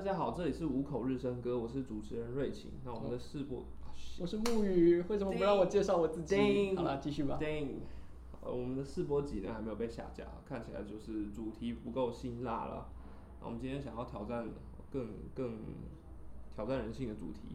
大家好，这里是五口日升歌，我是主持人瑞晴。那我们的试播，我是木鱼，为什么不让我介绍我自己好了，继续吧。我们的试播集呢还没有被下架，看起来就是主题不够辛辣了。那我们今天想要挑战更更挑战人性的主题，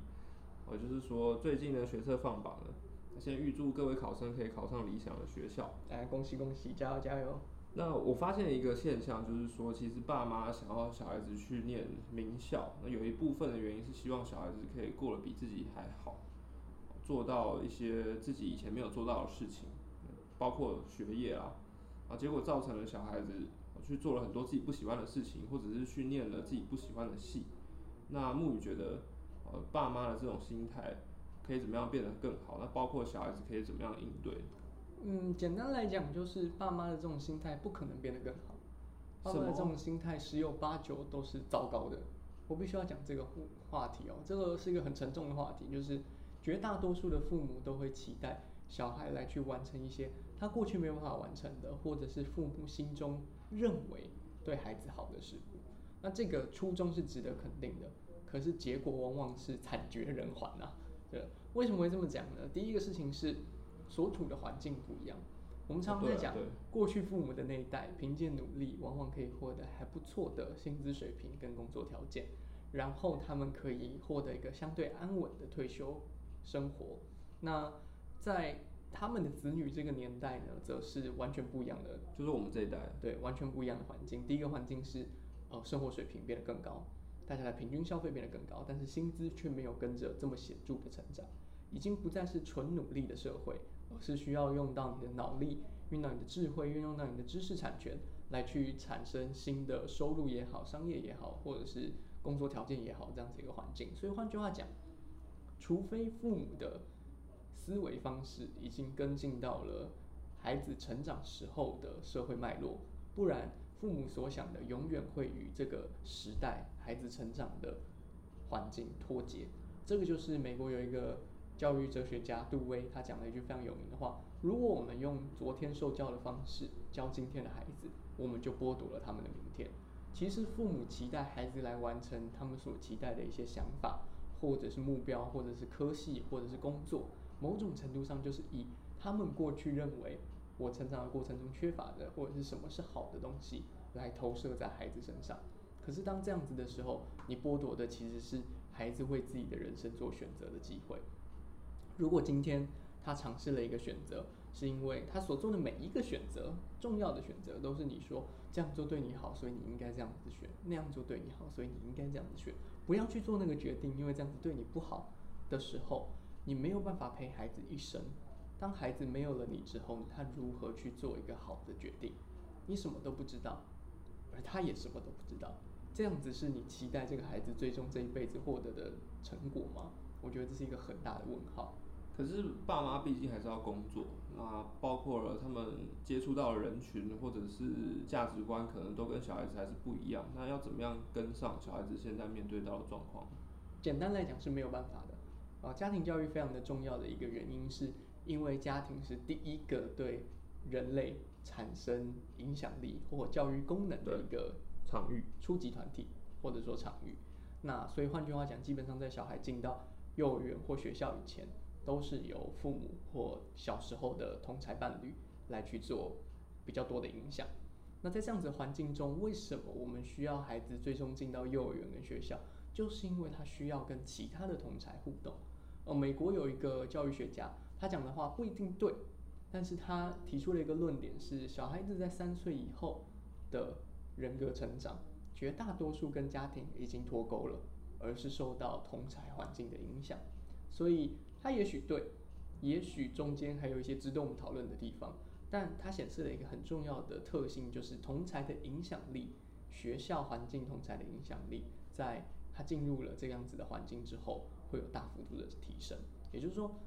呃，就是说最近呢学测放榜了，先预祝各位考生可以考上理想的学校。来，恭喜恭喜，加油加油！那我发现一个现象，就是说，其实爸妈想要小孩子去念名校，那有一部分的原因是希望小孩子可以过得比自己还好，做到一些自己以前没有做到的事情，包括学业啊，啊，结果造成了小孩子去做了很多自己不喜欢的事情，或者是去念了自己不喜欢的戏。那木雨觉得，呃，爸妈的这种心态可以怎么样变得更好？那包括小孩子可以怎么样应对？嗯，简单来讲，就是爸妈的这种心态不可能变得更好，爸妈的这种心态十有八九都是糟糕的。我必须要讲这个话题哦，这个是一个很沉重的话题，就是绝大多数的父母都会期待小孩来去完成一些他过去没有办法完成的，或者是父母心中认为对孩子好的事物。那这个初衷是值得肯定的，可是结果往往是惨绝人寰呐、对，为什么会这么讲呢？第一个事情是所处的环境不一样。我们常常在讲过去父母的那一代凭借努力，往往可以获得还不错的薪资水平跟工作条件，然后他们可以获得一个相对安稳的退休生活。那在他们的子女这个年代呢，则是完全不一样的就是我们这一代，对，完全不一样的环境。第一个环境是，呃，生活水平变得更高，大家的平均消费变得更高，但是薪资却没有跟着这么显著的成长，已经不再是纯努力的社会，而是需要用到你的脑力，运用到你的智慧，运用到你的知识产权，来去产生新的收入也好，商业也好，或者是工作条件也好，这样子一个环境。所以换句话讲，除非父母的思维方式已经跟进到了孩子成长时候的社会脉络，不然父母所想的永远会与这个时代孩子成长的环境脱节。这个就是美国有一个教育哲学家杜威，他讲了一句非常有名的话：如果我们用昨天受教的方式教今天的孩子，我们就剥夺了他们的明天。其实父母期待孩子来完成他们所期待的一些想法，或者是目标，或者是科系，或者是工作，某种程度上就是以他们过去认为我成长的过程中缺乏的，或者是什么是好的东西，来投射在孩子身上。可是当这样子的时候，你剥夺的其实是孩子为自己的人生做选择的机会。如果今天他尝试了一个选择，是因为他所做的每一个选择，重要的选择都是你说这样做对你好，所以你应该这样子选；那样做对你好，所以你应该这样子选。不要去做那个决定，因为这样子对你不好的时候，你没有办法陪孩子一生。当孩子没有了你之后，他如何去做一个好的决定？你什么都不知道，而他也什么都不知道。这样子是你期待这个孩子最终这一辈子获得的成果吗？我觉得这是一个很大的问号。可是爸妈毕竟还是要工作，那包括了他们接触到的人群或者是价值观，可能都跟小孩子还是不一样。那要怎么样跟上小孩子现在面对到的状况？简单来讲是没有办法的啊。家庭教育非常的重要的一个原因，是因为家庭是第一个对人类产生影响力或教育功能的一个场域初级团体或者说场域。那所以换句话讲，基本上在小孩进到幼儿园或学校以前，都是由父母或小时候的同才伴侣来去做比较多的影响。那在这样子的环境中，为什么我们需要孩子最终进到幼儿园跟学校？就是因为他需要跟其他的同才互动。呃，美国有一个教育学家，他讲的话不一定对，但是他提出了一个论点是，小孩子在三岁以后的人格成长，绝大多数跟家庭已经脱钩了，而是受到同才环境的影响。所以他也许对，也许中间还有一些值得我们讨论的地方，但它显示了一个很重要的特性，就是同才的影响力，学校环境同才的影响力，在他进入了这样子的环境之后，会有大幅度的提升。也就是说，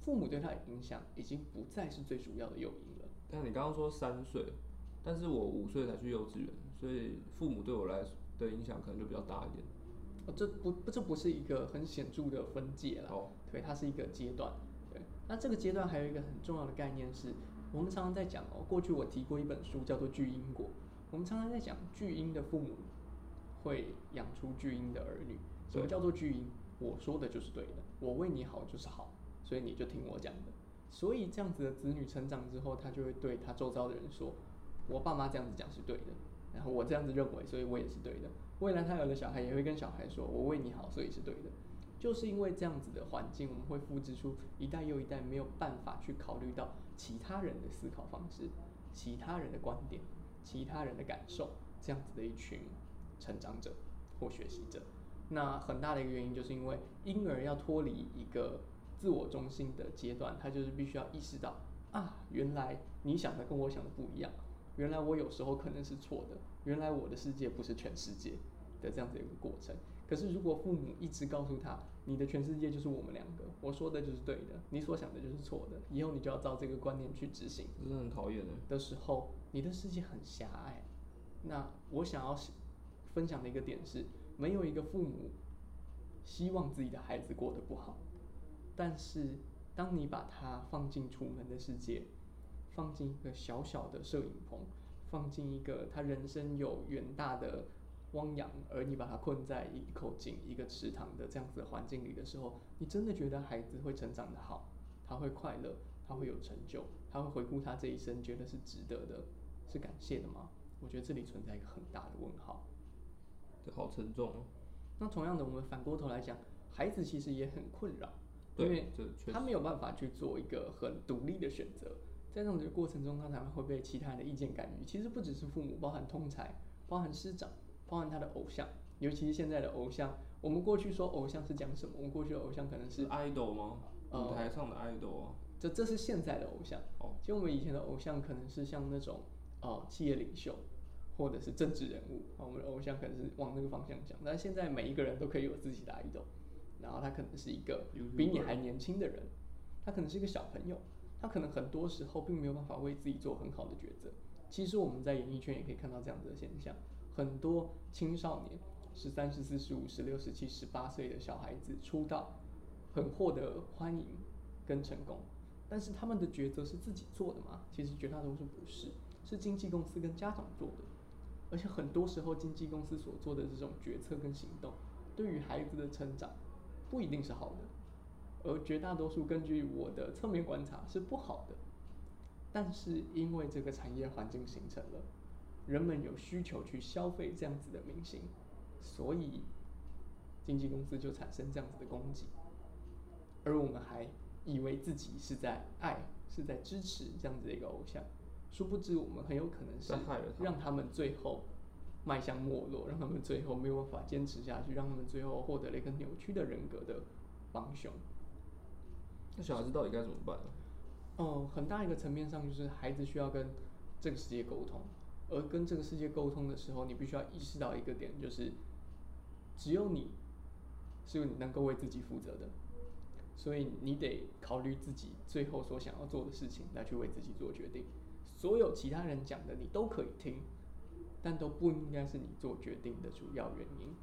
父母对他的影响已经不再是最主要的诱因了。但你刚刚说三岁，但是我五岁才去幼稚园，所以父母对我来的影响可能就比较大一点。哦，这不不这不是一个很显著的分界了，哦对，它是一个阶段。对，那这个阶段还有一个很重要的概念是，我们常常在讲哦，过去我提过一本书叫做《巨婴国》，我们常常在讲巨婴的父母会养出巨婴的儿女。什么叫做巨婴？我说的就是对的，我为你好就是好，所以你就听我讲的。所以这样子的子女成长之后，他就会对他周遭的人说：“我爸妈这样子讲是对的，然后我这样子认为，所以我也是对的。”未来他有了小孩，也会跟小孩说：“我为你好，所以是对的。”就是因为这样子的环境，我们会复制出一代又一代没有办法去考虑到其他人的思考方式、其他人的观点、其他人的感受，这样子的一群成长者或学习者。那很大的一个原因，就是因为婴儿要脱离一个自我中心的阶段，他就是必须要意识到啊，原来你想的跟我想的不一样，原来我有时候可能是错的，原来我的世界不是全世界的这样子一个过程。可是如果父母一直告诉他，你的全世界就是我们两个，我说的就是对的，你所想的就是错的，以后你就要照这个观念去执行，真的很讨厌的。的时候，你的世界很狭隘。那我想要分享的一个点是。没有一个父母希望自己的孩子过得不好，但是当你把他放进楚门的世界，放进一个小小的摄影棚，放进一个他人生有远大的汪洋，而你把他困在一口井、一个池塘的这样子的环境里的时候，你真的觉得孩子会成长的好，他会快乐，他会有成就，他会回顾他这一生，觉得是值得的，是感谢的吗？我觉得这里存在一个很大的问号。这好沉重哦。那同样的，我们反过头来讲，孩子其实也很困扰，因为他没有办法去做一个很独立的选择，在这样的过程中，他才会被其他人的意见干预。其实不只是父母，包含通才，包含师长，包含他的偶像，尤其是现在的偶像。我们过去说偶像是讲什么？我们过去的偶像可能是 idol 吗？舞台上的 idol 啊。这这是现在的偶像。哦。其实我们以前的偶像可能是像那种呃企业领袖。或者是政治人物啊，我们的偶像可能是往那个方向讲，但现在每一个人都可以有自己的 idol，然后他可能是一个比你还年轻的人，他可能是一个小朋友，他可能很多时候并没有办法为自己做很好的抉择。其实我们在演艺圈也可以看到这样子的现象，很多青少年十三、十四、十五、十六、十七、十八岁的小孩子出道，很获得欢迎跟成功，但是他们的抉择是自己做的吗？其实绝大多数不是，是经纪公司跟家长做的。而且很多时候，经纪公司所做的这种决策跟行动，对于孩子的成长不一定是好的，而绝大多数根据我的侧面观察是不好的。但是因为这个产业环境形成了，人们有需求去消费这样子的明星，所以经纪公司就产生这样子的供给，而我们还以为自己是在爱，是在支持这样子的一个偶像。殊不知，我们很有可能是让他们最后迈向没落，让他们最后没有办法坚持下去，让他们最后获得了一个扭曲的人格的帮凶。那小孩子到底该怎么办呢？哦，很大一个层面上就是孩子需要跟这个世界沟通，而跟这个世界沟通的时候，你必须要意识到一个点，就是只有你是你能够为自己负责的，所以你得考虑自己最后所想要做的事情，来去为自己做决定。所有其他人讲的你都可以听，但都不应该是你做决定的主要原因。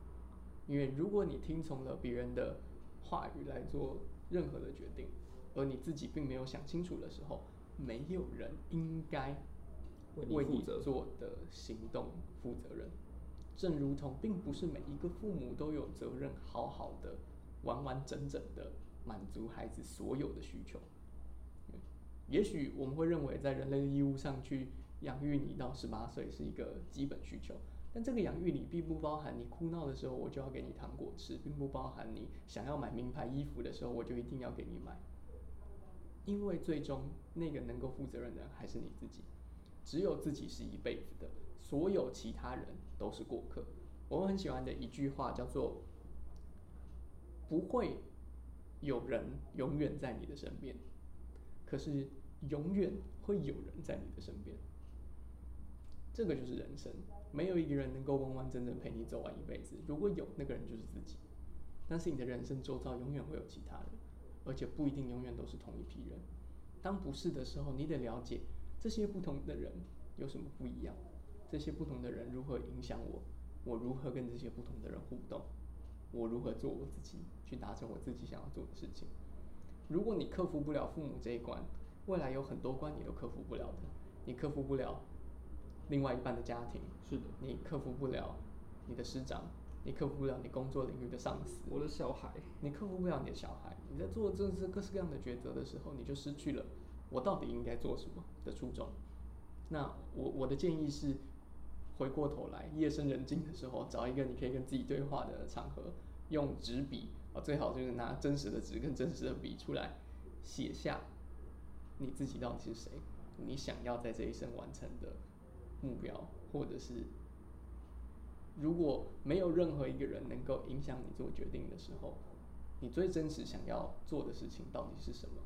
因为如果你听从了别人的话语来做任何的决定，而你自己并没有想清楚的时候，没有人应该为你做的行动负责任。正如同，并不是每一个父母都有责任好好的、完完整整的满足孩子所有的需求。也许我们会认为，在人类的义务上去养育你到十八岁是一个基本需求，但这个养育你并不包含你哭闹的时候我就要给你糖果吃，并不包含你想要买名牌衣服的时候我就一定要给你买，因为最终那个能够负责任的还是你自己，只有自己是一辈子的，所有其他人都是过客。我们很喜欢的一句话叫做：“不会有人永远在你的身边。”可是，永远会有人在你的身边。这个就是人生，没有一个人能够完完整整陪你走完一辈子。如果有，那个人就是自己。但是你的人生周遭永远会有其他人，而且不一定永远都是同一批人。当不是的时候，你得了解这些不同的人有什么不一样，这些不同的人如何影响我，我如何跟这些不同的人互动，我如何做我自己，去达成我自己想要做的事情。如果你克服不了父母这一关，未来有很多关你都克服不了的。你克服不了另外一半的家庭，是的，你克服不了你的师长，你克服不了你工作领域的上司，我的小孩，你克服不了你的小孩，你在做这这各式各样的抉择的时候，你就失去了我到底应该做什么的初衷。那我我的建议是，回过头来，夜深人静的时候，找一个你可以跟自己对话的场合，用纸笔啊，最好就是拿真实的纸跟真实的笔出来写下你自己到底是谁，你想要在这一生完成的目标，或者是如果没有任何一个人能够影响你做决定的时候，你最真实想要做的事情到底是什么？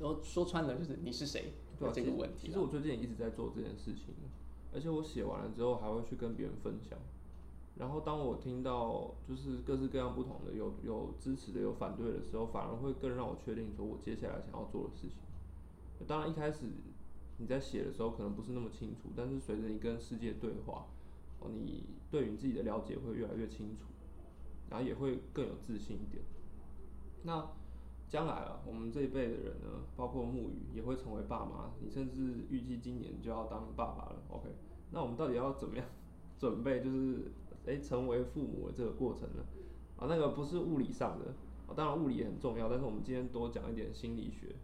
然后说穿了就是你是谁对啊，这个问题啦。其实我最近也一直在做这件事情，而且我写完了之后还会去跟别人分享。然后当我听到就是各式各样不同的，有有支持的，有反对的时候，反而会更让我确定说我接下来想要做的事情。当然一开始你在写的时候可能不是那么清楚，但是随着你跟世界对话，哦，你对于你自己的了解会越来越清楚，然后也会更有自信一点。那将来啊，我们这一辈的人呢，包括木鱼也会成为爸妈，你甚至预计今年就要当爸爸了。OK，那我们到底要怎么样准备，就是诶成为父母的这个过程呢？啊，那个不是物理上的，啊，当然物理也很重要，但是我们今天多讲一点心理学，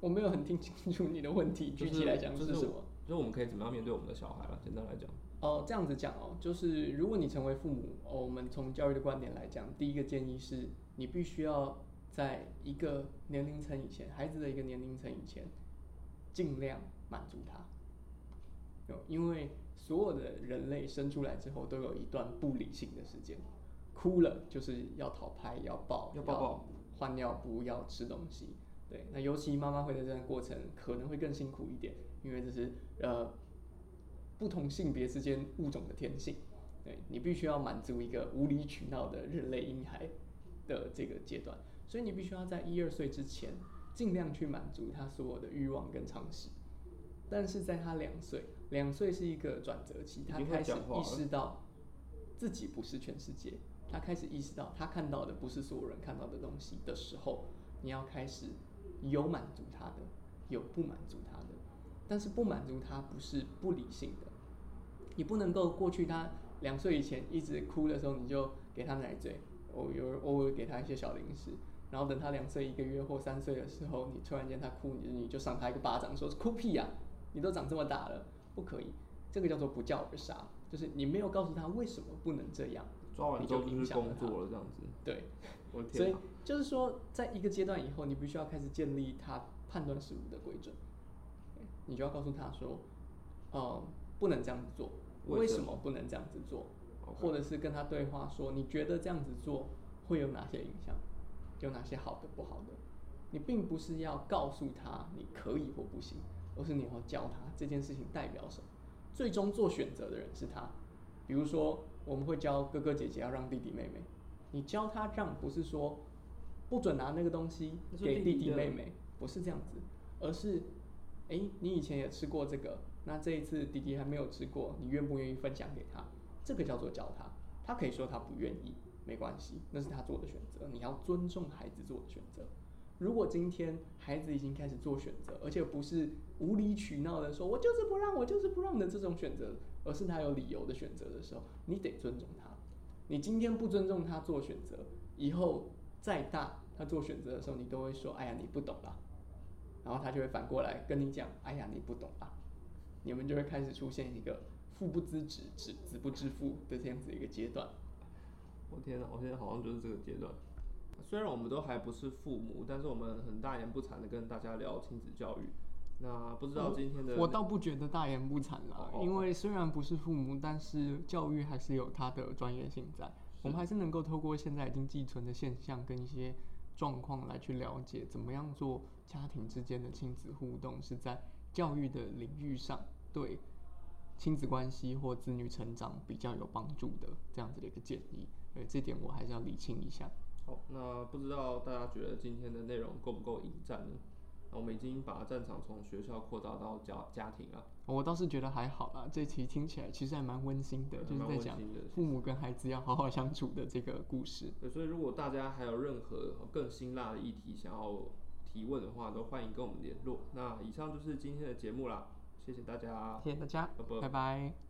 我没有很听清楚你的问题，就具体来讲就是什么？就是我们可以怎么样面对我们的小孩了？简单来讲，哦，这样子讲哦，就是如果你成为父母，哦，我们从教育的观点来讲，第一个建议是你必须要在一个年龄层以前，孩子的一个年龄层以前，尽量满足他。有，因为所有的人类生出来之后都有一段不理性的时间，哭了就是要讨拍，要抱，要抱抱，换尿布，要吃东西。对，那尤其妈妈会在这段过程可能会更辛苦一点，因为这是呃不同性别之间物种的天性。对你必须要满足一个无理取闹的人类婴孩的这个阶段，所以你必须要在一二岁之前尽量去满足他所有的欲望跟常识。但是在他两岁，两岁是一个转折期，他开始意识到自己不是全世界，他开始意识到他看到的不是所有人看到的东西的时候，你要开始有满足他的，有不满足他的，但是不满足他不是不理性的，你不能够过去他两岁以前一直哭的时候，你就给他奶嘴，偶有偶尔给他一些小零食，然后等他两岁一个月或三岁的时候，你突然间他哭，你你就赏他一个巴掌，说哭屁呀、你都长这么大了，不可以，这个叫做不教而杀，就是你没有告诉他为什么不能这样，抓完影响了他工作了，这样子。对。所以！就是说，在一个阶段以后，你必须要开始建立他判断事物的规准，你就要告诉他说，呃，不能这样子做，为什么不能这样子做？或者是跟他对话说，你觉得这样子做会有哪些影响？有哪些好的、不好的？你并不是要告诉他你可以或不行，而是你要教他这件事情代表什么。最终做选择的人是他。比如说，我们会教哥哥姐姐要让弟弟妹妹，你教他让不是说不准拿那个东西给弟弟妹妹，不是这样子，而是，诶，你以前也吃过这个，那这一次弟弟还没有吃过，你愿不愿意分享给他？这个叫做教他，他可以说他不愿意，没关系，那是他做的选择，你要尊重孩子做的选择。如果今天孩子已经开始做选择，而且不是无理取闹的说“我就是不让，我就是不让”的这种选择，而是他有理由的选择的时候，你得尊重他。你今天不尊重他做选择，以后再大他做选择的时候，你都会说：“哎呀，你不懂啦。”然后他就会反过来跟你讲：“哎呀，你不懂啦。”你们就会开始出现一个父不知子，子子不知父的这样子一个阶段。我天哪，我现在好像就是这个阶段。虽然我们都还不是父母，但是我们很大言不惭的跟大家聊亲子教育。那不知道今天的我倒不觉得大言不惭啦，哦因为虽然不是父母，但是教育还是有它的专业性在。我们还是能够透过现在已经寄存的现象跟一些状况来去了解，怎么样做家庭之间的亲子互动是在教育的领域上对亲子关系或子女成长比较有帮助的这样子的一个建议。对，这点我还是要理清一下。好，那不知道大家觉得今天的内容够不够引战呢？那我们已经把战场从学校扩大到家家庭了，我倒是觉得还好啦，这期听起来其实还蛮温馨的，就是在讲父母跟孩子要好好相处的这个故事。对，所以如果大家还有任何更辛辣的议题想要提问的话，都欢迎跟我们联络。那以上就是今天的节目啦，谢谢大家，谢谢大家，拜拜。拜拜